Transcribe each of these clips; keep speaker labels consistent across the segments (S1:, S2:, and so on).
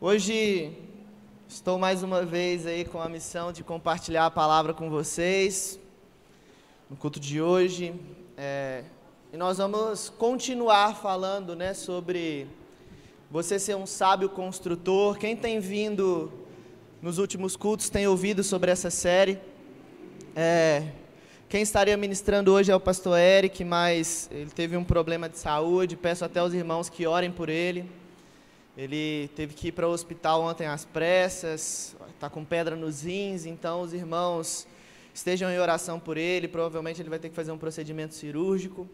S1: Hoje estou mais uma vez aí com a missão de compartilhar a palavra com vocês no culto de hoje. É, e nós vamos continuar falando né, sobre você ser um sábio construtor. Quem tem vindo nos últimos cultos tem ouvido sobre essa série. É, quem estaria ministrando hoje é o pastor Eric, mas ele teve um problema de saúde. Peço até aos irmãos que orem por ele. Ele teve que ir para o hospital ontem às pressas, está com pedra nos rins, então os irmãos estejam em oração por ele. Provavelmente ele vai ter que fazer um procedimento cirúrgico.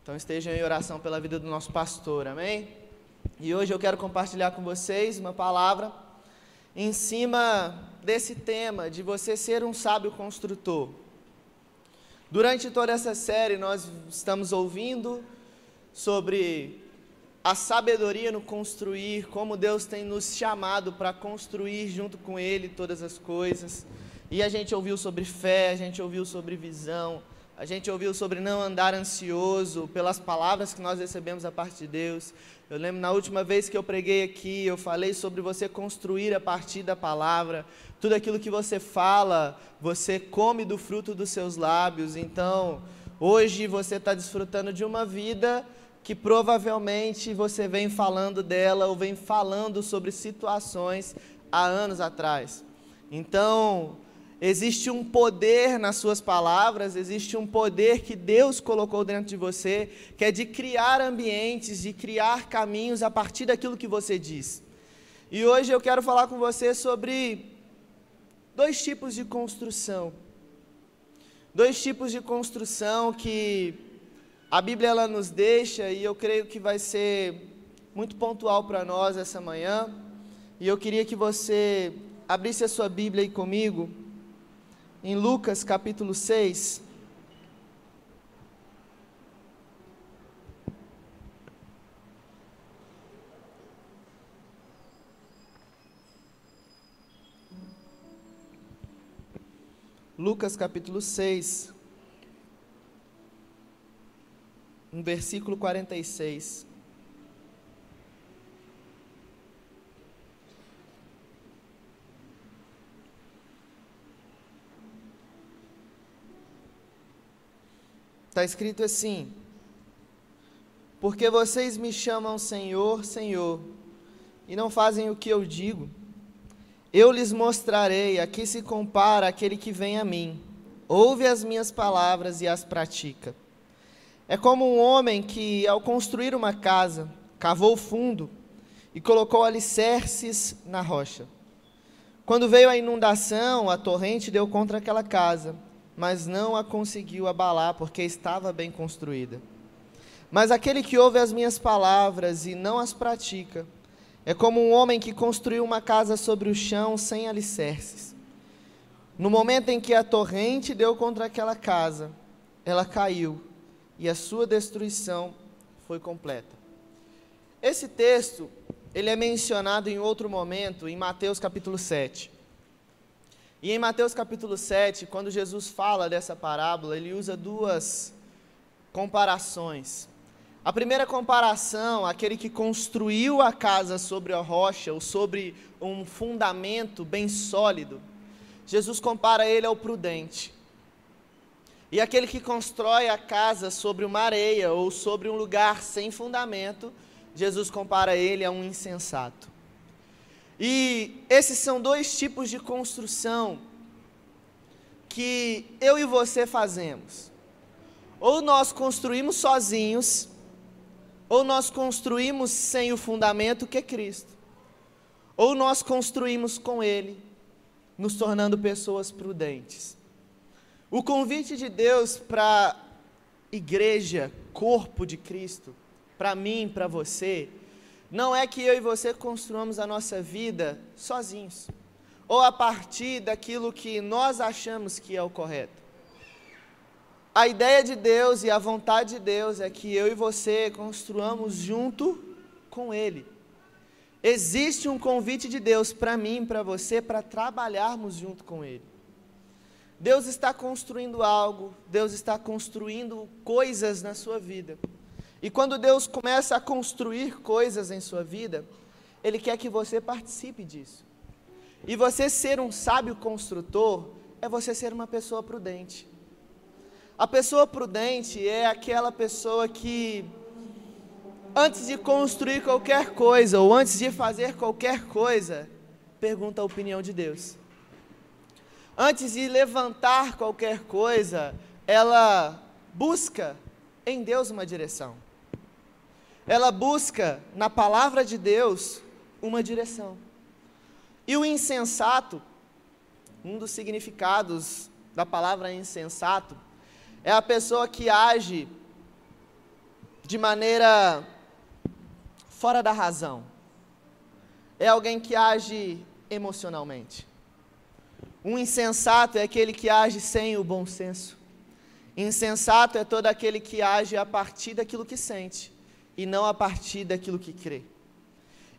S1: Então estejam em oração pela vida do nosso pastor, amém? E hoje eu quero compartilhar com vocês uma palavra em cima desse tema de você ser um sábio construtor. Durante toda essa série, nós estamos ouvindo sobre a sabedoria no construir, como Deus tem nos chamado para construir junto com Ele todas as coisas. E a gente ouviu sobre fé, a gente ouviu sobre visão, a gente ouviu sobre não andar ansioso pelas palavras que nós recebemos a parte de Deus. Eu lembro na última vez que eu preguei aqui, eu falei sobre você construir a partir da palavra. Tudo aquilo que você fala, você come do fruto dos seus lábios. Então, hoje você está desfrutando de uma vida que provavelmente você vem falando dela ou vem falando sobre situações há anos atrás. Então, Existe um poder nas suas palavras, existe um poder que Deus colocou dentro de você, que é de criar ambientes, de criar caminhos a partir daquilo que você diz. E hoje eu quero falar com você sobre dois tipos de construção. Dois tipos de construção que a Bíblia ela nos deixa e eu creio que vai ser muito pontual para nós essa manhã. E eu queria que você abrisse a sua Bíblia aí comigo em Lucas capítulo 6. Lucas capítulo 6, no versículo 46. Está escrito assim: Porque vocês me chamam Senhor, Senhor, e não fazem o que eu digo, eu lhes mostrarei a que se compara aquele que vem a mim, ouve as minhas palavras e as pratica. É como um homem que, ao construir uma casa, cavou fundo e colocou alicerces na rocha. Quando veio a inundação, a torrente deu contra aquela casa mas não a conseguiu abalar, porque estava bem construída. Mas aquele que ouve as minhas palavras e não as pratica, é como um homem que construiu uma casa sobre o chão sem alicerces. No momento em que a torrente deu contra aquela casa, ela caiu e a sua destruição foi completa. Esse texto, ele é mencionado em outro momento, em Mateus capítulo 7. E em Mateus capítulo 7, quando Jesus fala dessa parábola, ele usa duas comparações. A primeira comparação, aquele que construiu a casa sobre a rocha, ou sobre um fundamento bem sólido, Jesus compara ele ao prudente. E aquele que constrói a casa sobre uma areia ou sobre um lugar sem fundamento, Jesus compara ele a um insensato. E esses são dois tipos de construção que eu e você fazemos. Ou nós construímos sozinhos, ou nós construímos sem o fundamento que é Cristo. Ou nós construímos com Ele, nos tornando pessoas prudentes. O convite de Deus para igreja, corpo de Cristo, para mim, para você, não é que eu e você construamos a nossa vida sozinhos, ou a partir daquilo que nós achamos que é o correto. A ideia de Deus e a vontade de Deus é que eu e você construamos junto com Ele. Existe um convite de Deus para mim para você para trabalharmos junto com Ele. Deus está construindo algo, Deus está construindo coisas na sua vida. E quando Deus começa a construir coisas em sua vida, Ele quer que você participe disso. E você ser um sábio construtor é você ser uma pessoa prudente. A pessoa prudente é aquela pessoa que, antes de construir qualquer coisa ou antes de fazer qualquer coisa, pergunta a opinião de Deus. Antes de levantar qualquer coisa, ela busca em Deus uma direção. Ela busca na palavra de Deus uma direção. E o insensato, um dos significados da palavra insensato, é a pessoa que age de maneira fora da razão. É alguém que age emocionalmente. Um insensato é aquele que age sem o bom senso. Insensato é todo aquele que age a partir daquilo que sente e não a partir daquilo que crê.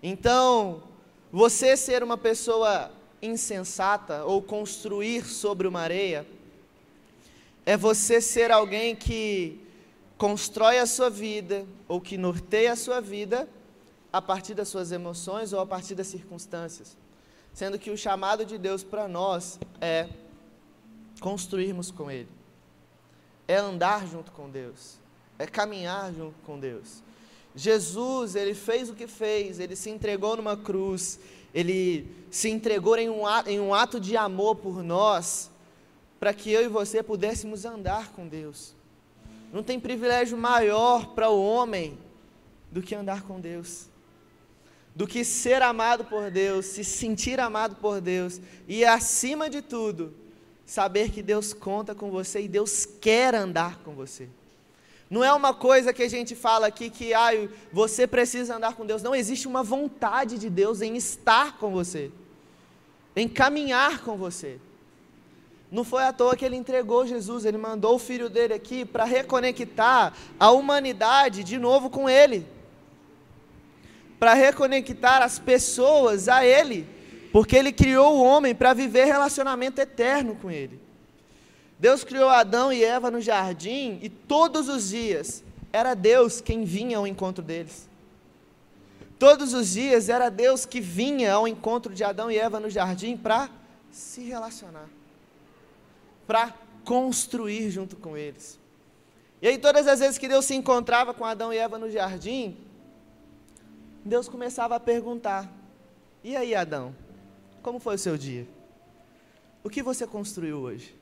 S1: Então, você ser uma pessoa insensata ou construir sobre uma areia é você ser alguém que constrói a sua vida ou que norteia a sua vida a partir das suas emoções ou a partir das circunstâncias. Sendo que o chamado de Deus para nós é construirmos com Ele, é andar junto com Deus, é caminhar junto com Deus. Jesus, ele fez o que fez, ele se entregou numa cruz, ele se entregou em um ato, em um ato de amor por nós, para que eu e você pudéssemos andar com Deus. Não tem privilégio maior para o homem do que andar com Deus, do que ser amado por Deus, se sentir amado por Deus e, acima de tudo, saber que Deus conta com você e Deus quer andar com você. Não é uma coisa que a gente fala aqui que ah, você precisa andar com Deus. Não, existe uma vontade de Deus em estar com você, em caminhar com você. Não foi à toa que ele entregou Jesus, ele mandou o filho dele aqui para reconectar a humanidade de novo com ele. Para reconectar as pessoas a ele, porque ele criou o homem para viver relacionamento eterno com ele. Deus criou Adão e Eva no jardim e todos os dias era Deus quem vinha ao encontro deles. Todos os dias era Deus que vinha ao encontro de Adão e Eva no jardim para se relacionar, para construir junto com eles. E aí, todas as vezes que Deus se encontrava com Adão e Eva no jardim, Deus começava a perguntar: E aí, Adão, como foi o seu dia? O que você construiu hoje?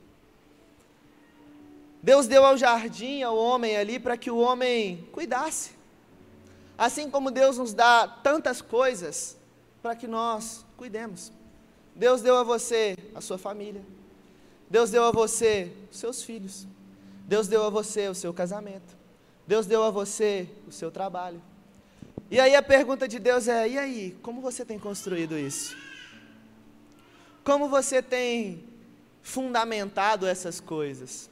S1: Deus deu ao jardim ao homem ali para que o homem cuidasse. Assim como Deus nos dá tantas coisas para que nós cuidemos. Deus deu a você a sua família. Deus deu a você os seus filhos. Deus deu a você o seu casamento. Deus deu a você o seu trabalho. E aí a pergunta de Deus é: e aí, como você tem construído isso? Como você tem fundamentado essas coisas?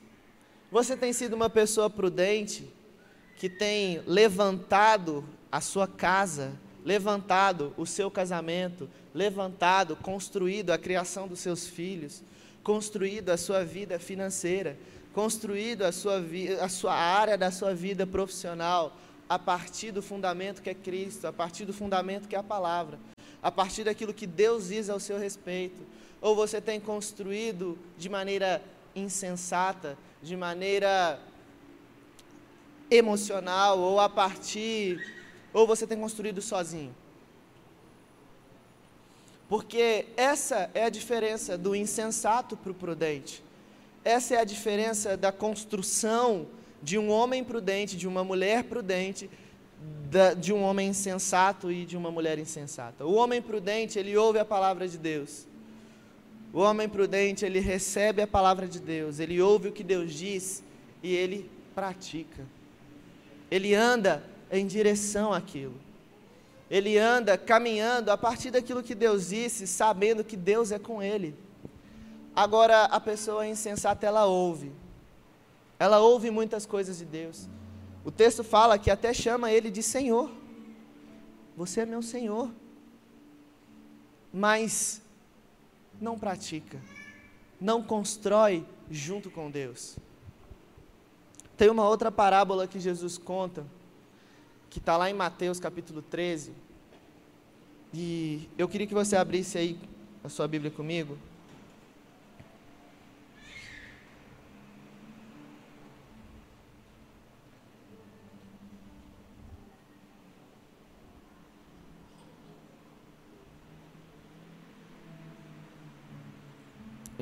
S1: Você tem sido uma pessoa prudente, que tem levantado a sua casa, levantado o seu casamento, levantado, construído a criação dos seus filhos, construído a sua vida financeira, construído a sua, a sua área da sua vida profissional a partir do fundamento que é Cristo, a partir do fundamento que é a palavra, a partir daquilo que Deus diz ao seu respeito. Ou você tem construído de maneira insensata, de maneira emocional ou a partir ou você tem construído sozinho. Porque essa é a diferença do insensato para o prudente. Essa é a diferença da construção de um homem prudente, de uma mulher prudente, de um homem insensato e de uma mulher insensata. O homem prudente, ele ouve a palavra de Deus. O homem prudente, ele recebe a palavra de Deus, ele ouve o que Deus diz e ele pratica. Ele anda em direção àquilo. Ele anda caminhando a partir daquilo que Deus disse, sabendo que Deus é com ele. Agora, a pessoa insensata, ela ouve. Ela ouve muitas coisas de Deus. O texto fala que até chama ele de Senhor. Você é meu Senhor. Mas não pratica, não constrói junto com Deus. Tem uma outra parábola que Jesus conta, que está lá em Mateus capítulo 13, E eu queria que você abrisse aí a sua Bíblia comigo.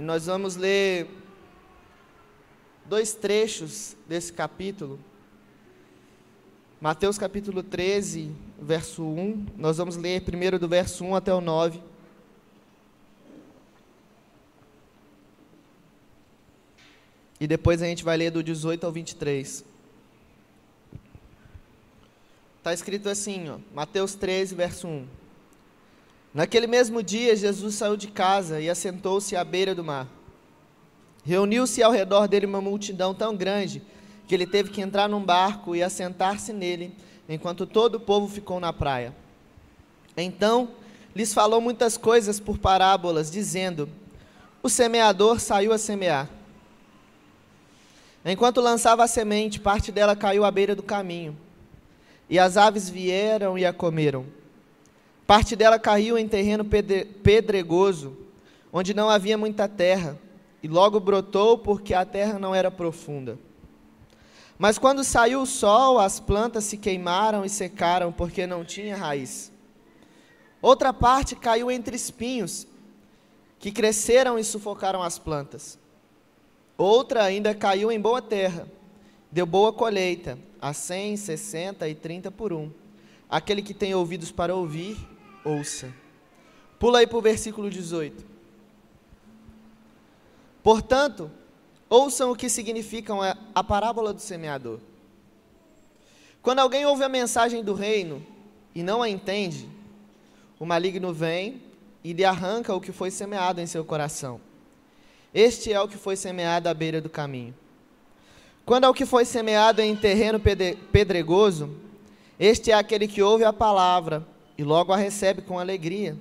S1: Nós vamos ler dois trechos desse capítulo. Mateus capítulo 13, verso 1. Nós vamos ler primeiro do verso 1 até o 9. E depois a gente vai ler do 18 ao 23. Está escrito assim, ó, Mateus 13, verso 1. Naquele mesmo dia, Jesus saiu de casa e assentou-se à beira do mar. Reuniu-se ao redor dele uma multidão tão grande que ele teve que entrar num barco e assentar-se nele, enquanto todo o povo ficou na praia. Então lhes falou muitas coisas por parábolas, dizendo: O semeador saiu a semear. Enquanto lançava a semente, parte dela caiu à beira do caminho, e as aves vieram e a comeram. Parte dela caiu em terreno pedregoso, onde não havia muita terra, e logo brotou porque a terra não era profunda. Mas quando saiu o sol, as plantas se queimaram e secaram porque não tinha raiz. Outra parte caiu entre espinhos, que cresceram e sufocaram as plantas. Outra ainda caiu em boa terra, deu boa colheita, a cem, sessenta e trinta por um. Aquele que tem ouvidos para ouvir, ouça. Pula aí para o versículo 18. Portanto, ouçam o que significa a parábola do semeador. Quando alguém ouve a mensagem do reino e não a entende, o maligno vem e lhe arranca o que foi semeado em seu coração. Este é o que foi semeado à beira do caminho. Quando ao que foi semeado em terreno pedregoso, este é aquele que ouve a palavra e logo a recebe com alegria.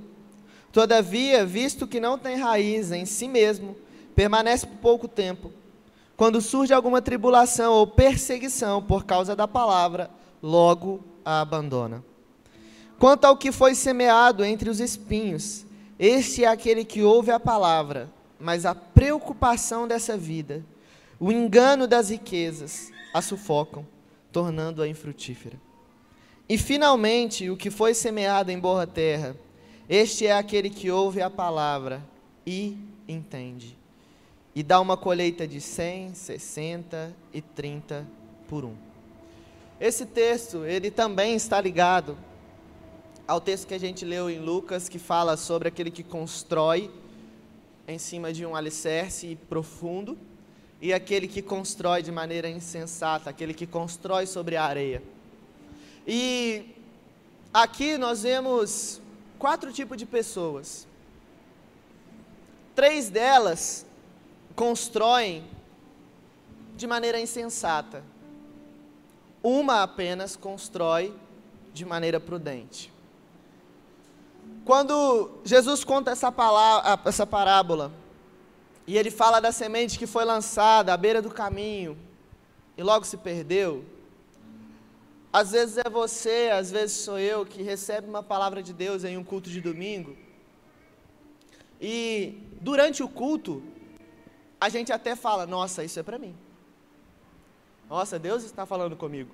S1: Todavia, visto que não tem raiz em si mesmo, permanece por pouco tempo. Quando surge alguma tribulação ou perseguição por causa da palavra, logo a abandona. Quanto ao que foi semeado entre os espinhos, este é aquele que ouve a palavra, mas a preocupação dessa vida, o engano das riquezas, a sufocam, tornando-a infrutífera. E finalmente, o que foi semeado em boa terra, este é aquele que ouve a palavra e entende. E dá uma colheita de 100, 60 e 30 por um. Esse texto, ele também está ligado ao texto que a gente leu em Lucas, que fala sobre aquele que constrói em cima de um alicerce profundo, e aquele que constrói de maneira insensata, aquele que constrói sobre a areia. E aqui nós vemos quatro tipos de pessoas. Três delas constroem de maneira insensata. Uma apenas constrói de maneira prudente. Quando Jesus conta essa, palavra, essa parábola, e ele fala da semente que foi lançada à beira do caminho e logo se perdeu, às vezes é você, às vezes sou eu que recebe uma palavra de Deus em um culto de domingo. E durante o culto, a gente até fala: Nossa, isso é para mim. Nossa, Deus está falando comigo.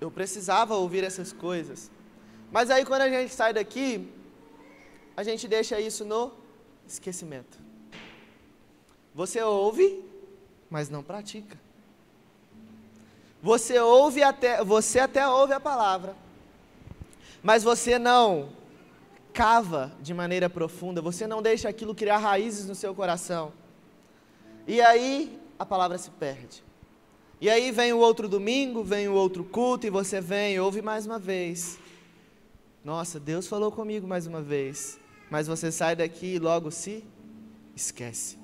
S1: Eu precisava ouvir essas coisas. Mas aí quando a gente sai daqui, a gente deixa isso no esquecimento. Você ouve, mas não pratica. Você ouve até, você até ouve a palavra, mas você não cava de maneira profunda, você não deixa aquilo criar raízes no seu coração. E aí a palavra se perde. E aí vem o outro domingo, vem o outro culto, e você vem, ouve mais uma vez. Nossa, Deus falou comigo mais uma vez. Mas você sai daqui e logo se esquece.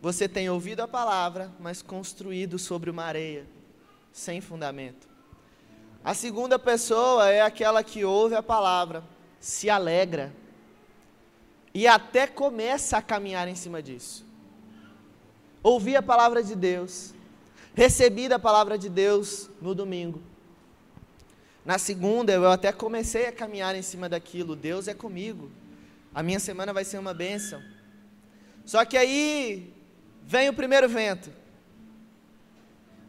S1: Você tem ouvido a palavra, mas construído sobre uma areia, sem fundamento. A segunda pessoa é aquela que ouve a palavra, se alegra e até começa a caminhar em cima disso. Ouvi a palavra de Deus, recebi a palavra de Deus no domingo. Na segunda, eu até comecei a caminhar em cima daquilo. Deus é comigo. A minha semana vai ser uma bênção. Só que aí vem o primeiro vento.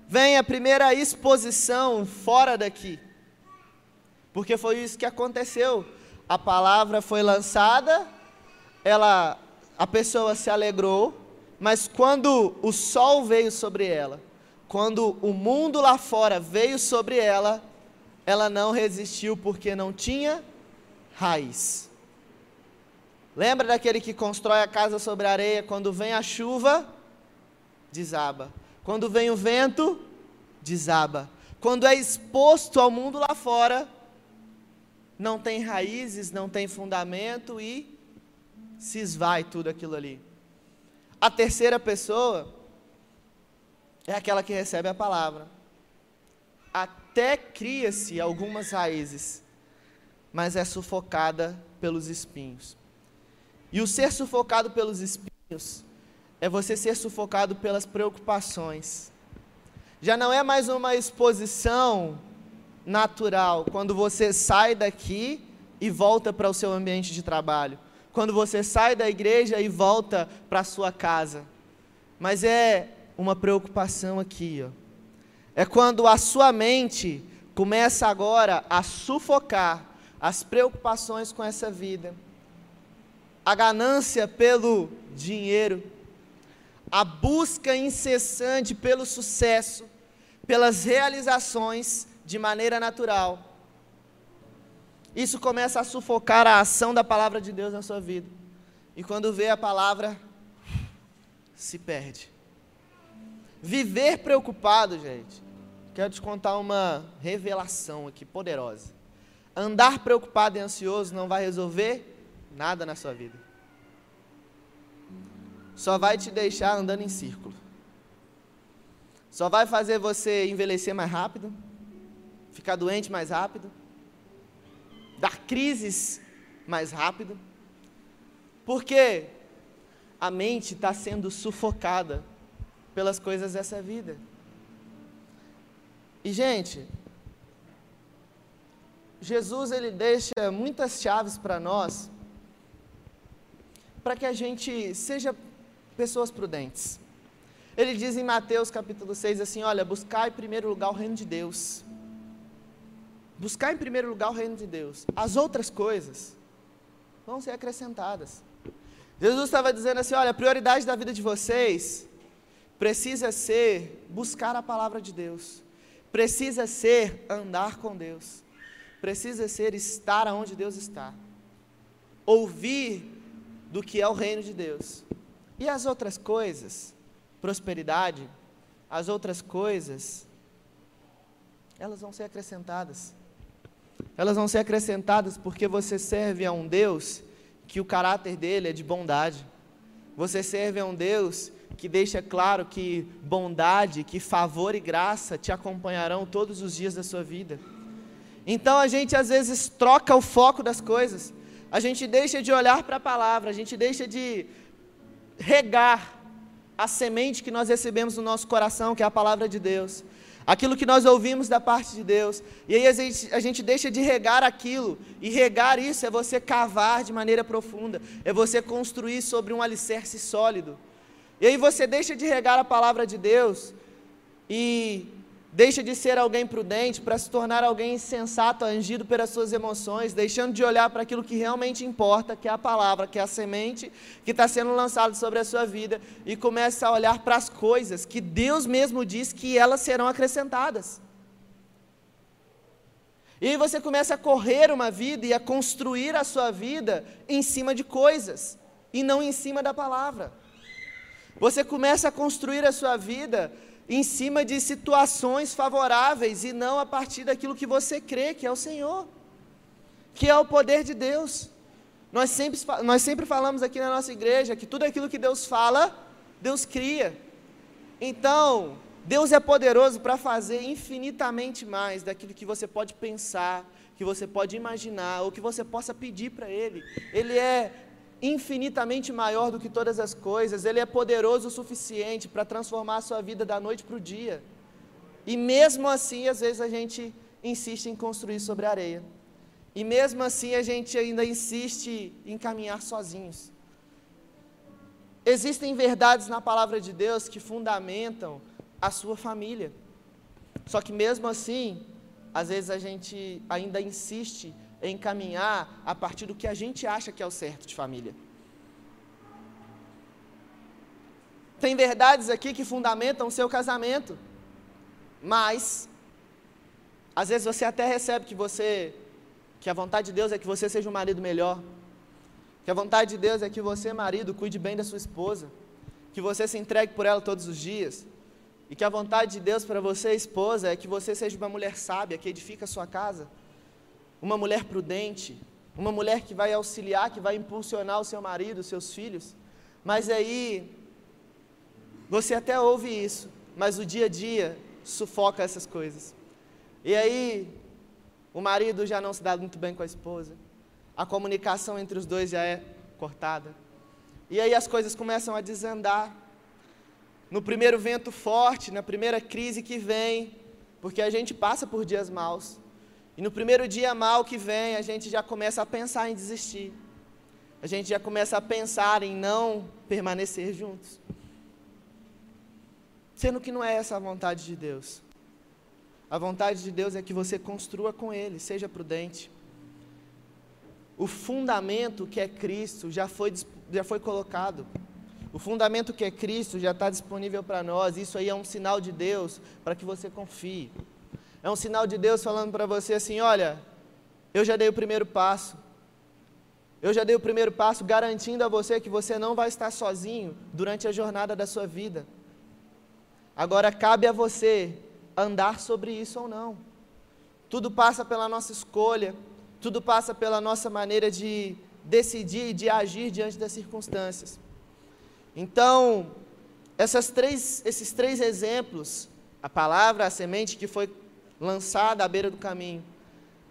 S1: Vem a primeira exposição fora daqui. Porque foi isso que aconteceu. A palavra foi lançada, ela a pessoa se alegrou, mas quando o sol veio sobre ela, quando o mundo lá fora veio sobre ela, ela não resistiu porque não tinha raiz. Lembra daquele que constrói a casa sobre a areia, quando vem a chuva, desaba. Quando vem o vento, desaba. Quando é exposto ao mundo lá fora, não tem raízes, não tem fundamento e se esvai tudo aquilo ali. A terceira pessoa é aquela que recebe a palavra. Até cria-se algumas raízes, mas é sufocada pelos espinhos. E o ser sufocado pelos espinhos é você ser sufocado pelas preocupações. Já não é mais uma exposição natural quando você sai daqui e volta para o seu ambiente de trabalho. Quando você sai da igreja e volta para a sua casa. Mas é uma preocupação aqui, ó. É quando a sua mente começa agora a sufocar as preocupações com essa vida, a ganância pelo dinheiro, a busca incessante pelo sucesso, pelas realizações de maneira natural. Isso começa a sufocar a ação da palavra de Deus na sua vida. E quando vê a palavra, se perde. Viver preocupado, gente. Quero te contar uma revelação aqui poderosa. Andar preocupado e ansioso não vai resolver nada na sua vida. Só vai te deixar andando em círculo. Só vai fazer você envelhecer mais rápido, ficar doente mais rápido, dar crises mais rápido. Porque a mente está sendo sufocada pelas coisas dessa vida. E gente, Jesus ele deixa muitas chaves para nós, para que a gente seja pessoas prudentes. Ele diz em Mateus capítulo 6 assim: Olha, buscar em primeiro lugar o reino de Deus. Buscar em primeiro lugar o reino de Deus. As outras coisas vão ser acrescentadas. Jesus estava dizendo assim: Olha, a prioridade da vida de vocês precisa ser buscar a palavra de Deus, precisa ser andar com Deus, precisa ser estar onde Deus está, ouvir do que é o reino de Deus. E as outras coisas, prosperidade, as outras coisas, elas vão ser acrescentadas. Elas vão ser acrescentadas porque você serve a um Deus que o caráter dele é de bondade. Você serve a um Deus que deixa claro que bondade, que favor e graça te acompanharão todos os dias da sua vida. Então a gente às vezes troca o foco das coisas, a gente deixa de olhar para a palavra, a gente deixa de regar a semente que nós recebemos no nosso coração, que é a palavra de Deus aquilo que nós ouvimos da parte de Deus. E aí a gente, a gente deixa de regar aquilo. E regar isso é você cavar de maneira profunda, é você construir sobre um alicerce sólido. E aí você deixa de regar a palavra de Deus e deixa de ser alguém prudente para se tornar alguém insensato, angido pelas suas emoções, deixando de olhar para aquilo que realmente importa, que é a palavra, que é a semente que está sendo lançada sobre a sua vida, e começa a olhar para as coisas que Deus mesmo diz que elas serão acrescentadas. E aí você começa a correr uma vida e a construir a sua vida em cima de coisas, e não em cima da palavra. Você começa a construir a sua vida em cima de situações favoráveis e não a partir daquilo que você crê, que é o Senhor, que é o poder de Deus. Nós sempre, nós sempre falamos aqui na nossa igreja que tudo aquilo que Deus fala, Deus cria. Então, Deus é poderoso para fazer infinitamente mais daquilo que você pode pensar, que você pode imaginar, ou que você possa pedir para Ele. Ele é infinitamente maior do que todas as coisas, Ele é poderoso o suficiente para transformar a sua vida da noite para o dia. E mesmo assim, às vezes a gente insiste em construir sobre areia. E mesmo assim a gente ainda insiste em caminhar sozinhos. Existem verdades na palavra de Deus que fundamentam a sua família. Só que mesmo assim, às vezes a gente ainda insiste em caminhar a partir do que a gente acha que é o certo de família. Tem verdades aqui que fundamentam o seu casamento, mas às vezes você até recebe que você que a vontade de Deus é que você seja um marido melhor. Que a vontade de Deus é que você, marido, cuide bem da sua esposa. Que você se entregue por ela todos os dias. E que a vontade de Deus para você, esposa, é que você seja uma mulher sábia, que edifica a sua casa. Uma mulher prudente. Uma mulher que vai auxiliar, que vai impulsionar o seu marido, os seus filhos. Mas aí, você até ouve isso, mas o dia a dia sufoca essas coisas. E aí, o marido já não se dá muito bem com a esposa. A comunicação entre os dois já é cortada. E aí as coisas começam a desandar. No primeiro vento forte, na primeira crise que vem, porque a gente passa por dias maus. E no primeiro dia mal que vem, a gente já começa a pensar em desistir. A gente já começa a pensar em não permanecer juntos. Sendo que não é essa a vontade de Deus. A vontade de Deus é que você construa com Ele, seja prudente. O fundamento que é Cristo já foi, já foi colocado. O fundamento que é Cristo já está disponível para nós. Isso aí é um sinal de Deus para que você confie. É um sinal de Deus falando para você assim: olha, eu já dei o primeiro passo. Eu já dei o primeiro passo garantindo a você que você não vai estar sozinho durante a jornada da sua vida. Agora cabe a você andar sobre isso ou não. Tudo passa pela nossa escolha, tudo passa pela nossa maneira de decidir e de agir diante das circunstâncias. Então, três, esses três exemplos, a palavra, a semente que foi lançada à beira do caminho,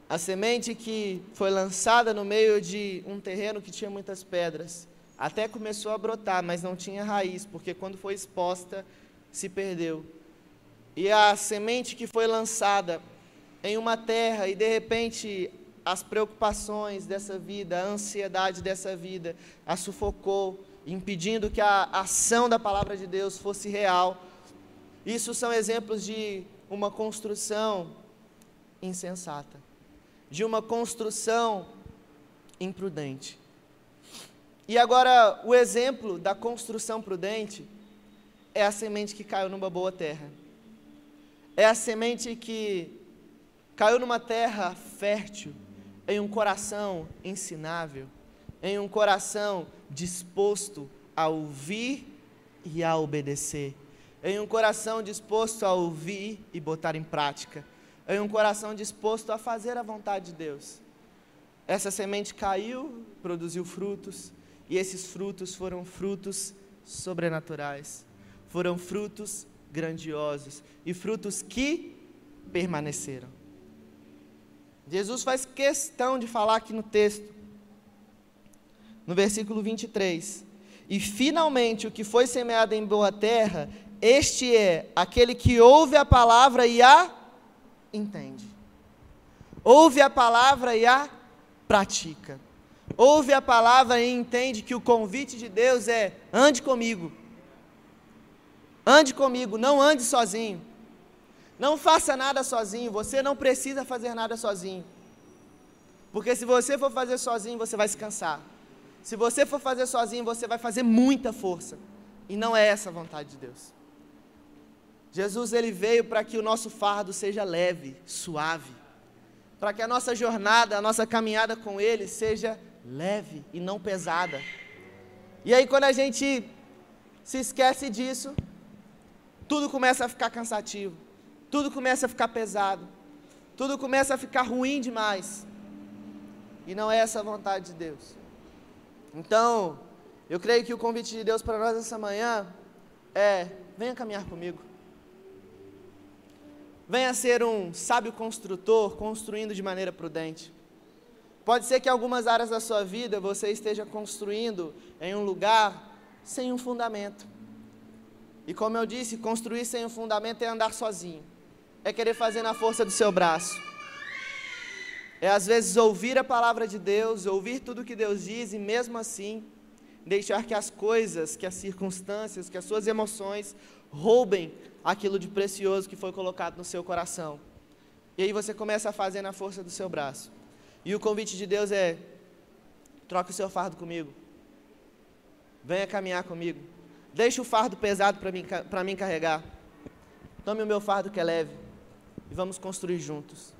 S1: a semente que foi lançada no meio de um terreno que tinha muitas pedras, até começou a brotar, mas não tinha raiz, porque quando foi exposta, se perdeu. E a semente que foi lançada em uma terra e de repente as preocupações dessa vida, a ansiedade dessa vida a sufocou, impedindo que a ação da palavra de Deus fosse real. Isso são exemplos de uma construção insensata, de uma construção imprudente. E agora, o exemplo da construção prudente é a semente que caiu numa boa terra. É a semente que caiu numa terra fértil, em um coração ensinável, em um coração disposto a ouvir e a obedecer, em um coração disposto a ouvir e botar em prática, em um coração disposto a fazer a vontade de Deus. Essa semente caiu, produziu frutos, e esses frutos foram frutos sobrenaturais foram frutos grandiosos e frutos que permaneceram. Jesus faz questão de falar aqui no texto, no versículo 23. E finalmente o que foi semeado em boa terra, este é aquele que ouve a palavra e a entende. Ouve a palavra e a pratica. Ouve a palavra e entende que o convite de Deus é: ande comigo. Ande comigo, não ande sozinho. Não faça nada sozinho, você não precisa fazer nada sozinho. Porque se você for fazer sozinho, você vai se cansar. Se você for fazer sozinho, você vai fazer muita força. E não é essa a vontade de Deus. Jesus ele veio para que o nosso fardo seja leve, suave. Para que a nossa jornada, a nossa caminhada com ele seja leve e não pesada. E aí quando a gente se esquece disso, tudo começa a ficar cansativo, tudo começa a ficar pesado, tudo começa a ficar ruim demais. E não é essa a vontade de Deus. Então, eu creio que o convite de Deus para nós essa manhã é: venha caminhar comigo. Venha ser um sábio construtor, construindo de maneira prudente. Pode ser que algumas áreas da sua vida você esteja construindo em um lugar sem um fundamento. E como eu disse, construir sem um fundamento é andar sozinho. É querer fazer na força do seu braço. é às vezes ouvir a palavra de Deus, ouvir tudo que Deus diz e mesmo assim deixar que as coisas, que as circunstâncias, que as suas emoções roubem aquilo de precioso que foi colocado no seu coração. E aí você começa a fazer na força do seu braço. E o convite de Deus é: troque o seu fardo comigo. Venha caminhar comigo. Deixe o fardo pesado para mim, mim carregar. Tome o meu fardo que é leve. E vamos construir juntos.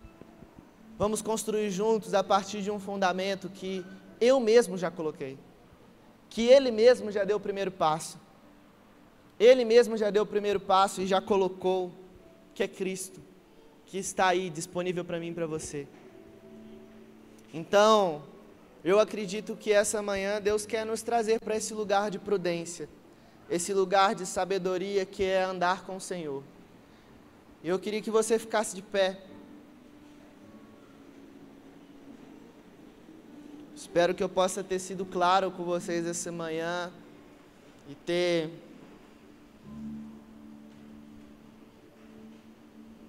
S1: Vamos construir juntos a partir de um fundamento que eu mesmo já coloquei. Que Ele mesmo já deu o primeiro passo. Ele mesmo já deu o primeiro passo e já colocou que é Cristo, que está aí disponível para mim e para você. Então, eu acredito que essa manhã Deus quer nos trazer para esse lugar de prudência, esse lugar de sabedoria que é andar com o Senhor. Eu queria que você ficasse de pé. Espero que eu possa ter sido claro com vocês essa manhã e ter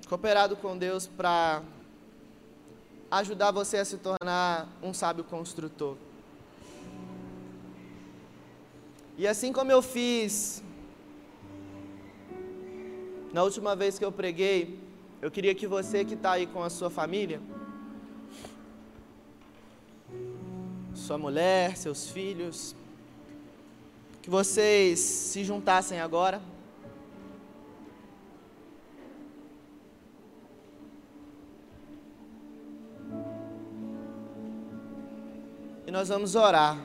S1: cooperado com Deus para ajudar você a se tornar um sábio construtor. E assim como eu fiz na última vez que eu preguei, eu queria que você que está aí com a sua família, sua mulher, seus filhos, que vocês se juntassem agora. E nós vamos orar.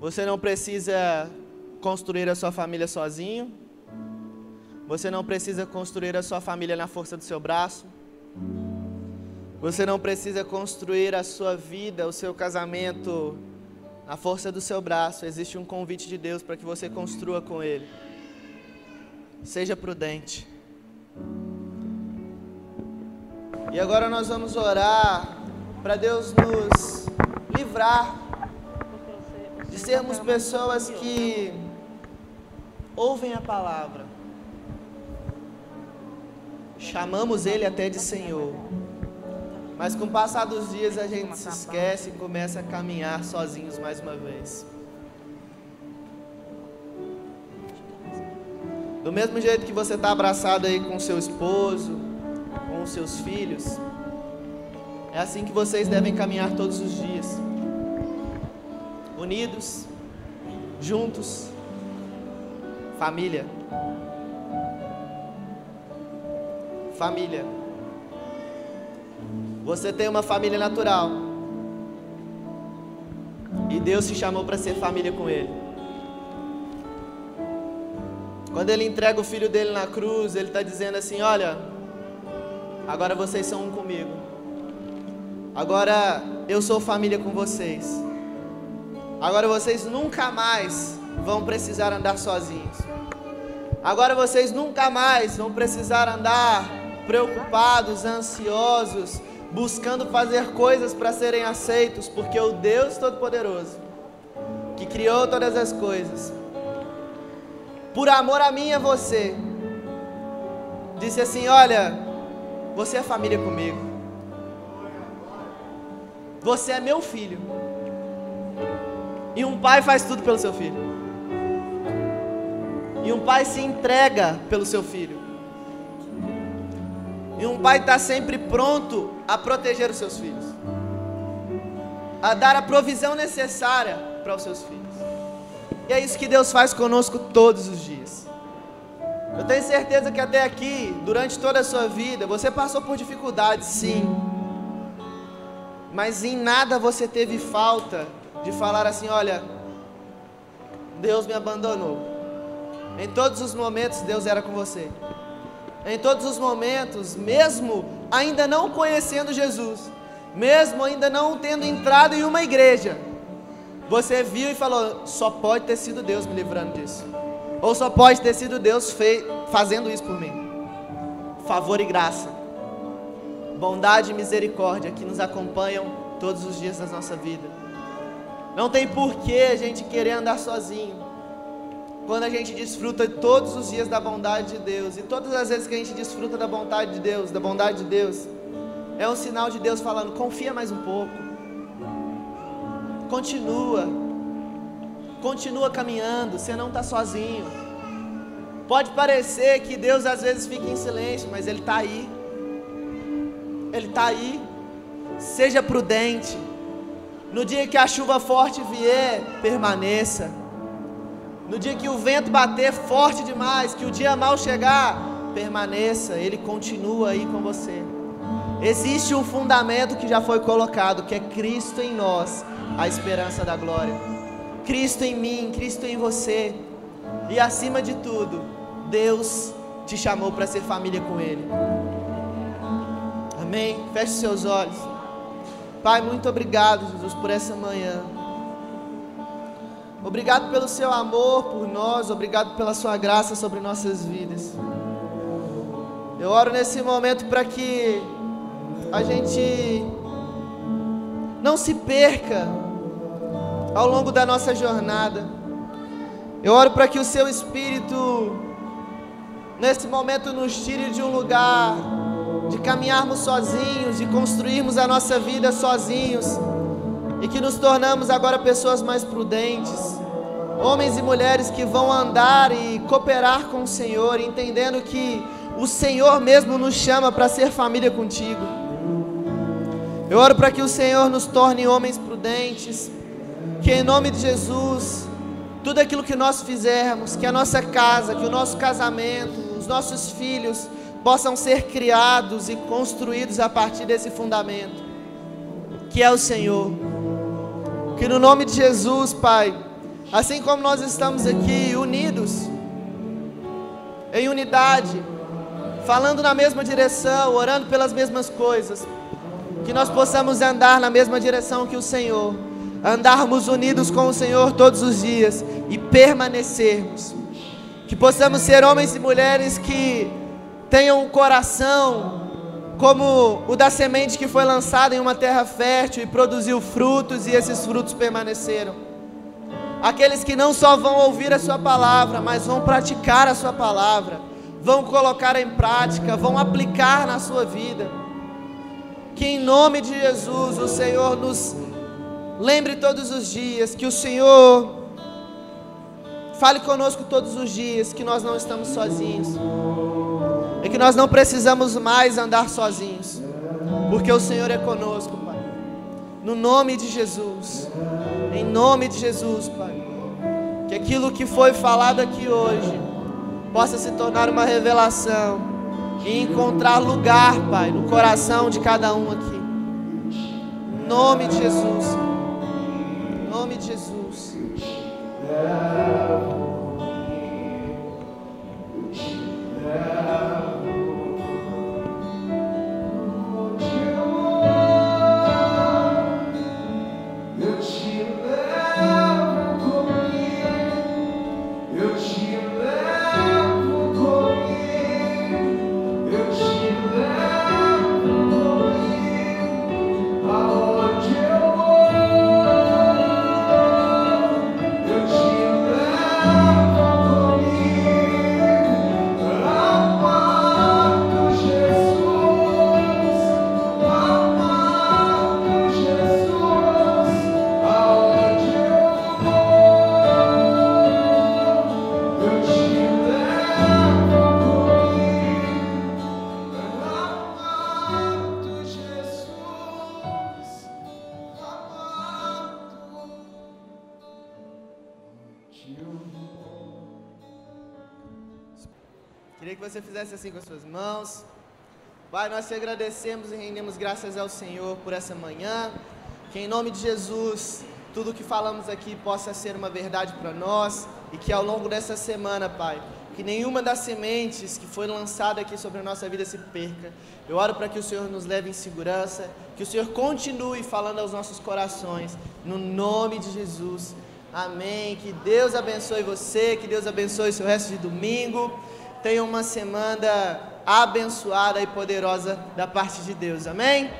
S1: Você não precisa construir a sua família sozinho. Você não precisa construir a sua família na força do seu braço. Você não precisa construir a sua vida, o seu casamento na força do seu braço. Existe um convite de Deus para que você construa com Ele. Seja prudente. E agora nós vamos orar para Deus nos livrar de sermos pessoas que ouvem a palavra, chamamos Ele até de Senhor, mas com o passar dos dias a gente se esquece e começa a caminhar sozinhos mais uma vez. Do mesmo jeito que você está abraçado aí com seu esposo, seus filhos. É assim que vocês devem caminhar todos os dias, unidos, juntos, família. Família. Você tem uma família natural. E Deus te chamou para ser família com Ele. Quando Ele entrega o filho dele na cruz, Ele está dizendo assim: Olha, Agora vocês são um comigo. Agora eu sou família com vocês. Agora vocês nunca mais vão precisar andar sozinhos. Agora vocês nunca mais vão precisar andar preocupados, ansiosos, buscando fazer coisas para serem aceitos, porque o Deus Todo-Poderoso, que criou todas as coisas, por amor a mim e a você, disse assim: Olha, você é família comigo. Você é meu filho. E um pai faz tudo pelo seu filho. E um pai se entrega pelo seu filho. E um pai está sempre pronto a proteger os seus filhos, a dar a provisão necessária para os seus filhos. E é isso que Deus faz conosco todos os dias. Eu tenho certeza que até aqui, durante toda a sua vida, você passou por dificuldades, sim. Mas em nada você teve falta de falar assim: olha, Deus me abandonou. Em todos os momentos, Deus era com você. Em todos os momentos, mesmo ainda não conhecendo Jesus, mesmo ainda não tendo entrado em uma igreja, você viu e falou: só pode ter sido Deus me livrando disso. Ou só pode ter sido Deus fazendo isso por mim. Favor e graça. Bondade e misericórdia que nos acompanham todos os dias da nossa vida. Não tem porquê a gente querer andar sozinho. quando a gente desfruta todos os dias da bondade de Deus, e todas as vezes que a gente desfruta da bondade de Deus, da bondade de Deus, é um sinal de Deus falando: confia mais um pouco, continua, continua caminhando, você não está sozinho. Pode parecer que Deus às vezes fica em silêncio, mas Ele está aí, Ele está aí. Seja prudente, no dia que a chuva forte vier, permaneça. No dia que o vento bater forte demais, que o dia mal chegar, permaneça, ele continua aí com você. Existe um fundamento que já foi colocado, que é Cristo em nós, a esperança da glória. Cristo em mim, Cristo em você. E acima de tudo, Deus te chamou para ser família com Ele. Amém? Feche seus olhos. Pai, muito obrigado, Jesus, por essa manhã. Obrigado pelo seu amor por nós, obrigado pela sua graça sobre nossas vidas. Eu oro nesse momento para que a gente não se perca ao longo da nossa jornada. Eu oro para que o seu Espírito, nesse momento, nos tire de um lugar de caminharmos sozinhos, de construirmos a nossa vida sozinhos e que nos tornamos agora pessoas mais prudentes, homens e mulheres que vão andar e cooperar com o Senhor, entendendo que o Senhor mesmo nos chama para ser família contigo. Eu oro para que o Senhor nos torne homens prudentes, que em nome de Jesus, tudo aquilo que nós fizermos, que a nossa casa, que o nosso casamento, os nossos filhos possam ser criados e construídos a partir desse fundamento, que é o Senhor. Que no nome de Jesus, Pai, assim como nós estamos aqui unidos, em unidade, falando na mesma direção, orando pelas mesmas coisas, que nós possamos andar na mesma direção que o Senhor, andarmos unidos com o Senhor todos os dias e permanecermos, que possamos ser homens e mulheres que tenham um coração como o da semente que foi lançada em uma terra fértil e produziu frutos e esses frutos permaneceram. Aqueles que não só vão ouvir a sua palavra, mas vão praticar a sua palavra, vão colocar em prática, vão aplicar na sua vida. Que em nome de Jesus o Senhor nos lembre todos os dias, que o Senhor fale conosco todos os dias, que nós não estamos sozinhos e que nós não precisamos mais andar sozinhos, porque o Senhor é conosco, Pai. No nome de Jesus, em nome de Jesus, Pai. Que aquilo que foi falado aqui hoje possa se tornar uma revelação e encontrar lugar, Pai, no coração de cada um aqui. Em nome de Jesus. Nome de Jesus. Você fizesse assim com as suas mãos. Pai, nós te agradecemos e rendemos graças ao Senhor por essa manhã. Que em nome de Jesus, tudo que falamos aqui possa ser uma verdade para nós e que ao longo dessa semana, Pai, que nenhuma das sementes que foi lançada aqui sobre a nossa vida se perca. Eu oro para que o Senhor nos leve em segurança, que o Senhor continue falando aos nossos corações, no nome de Jesus. Amém. Que Deus abençoe você, que Deus abençoe o seu resto de domingo. Tenha uma semana abençoada e poderosa da parte de Deus. Amém?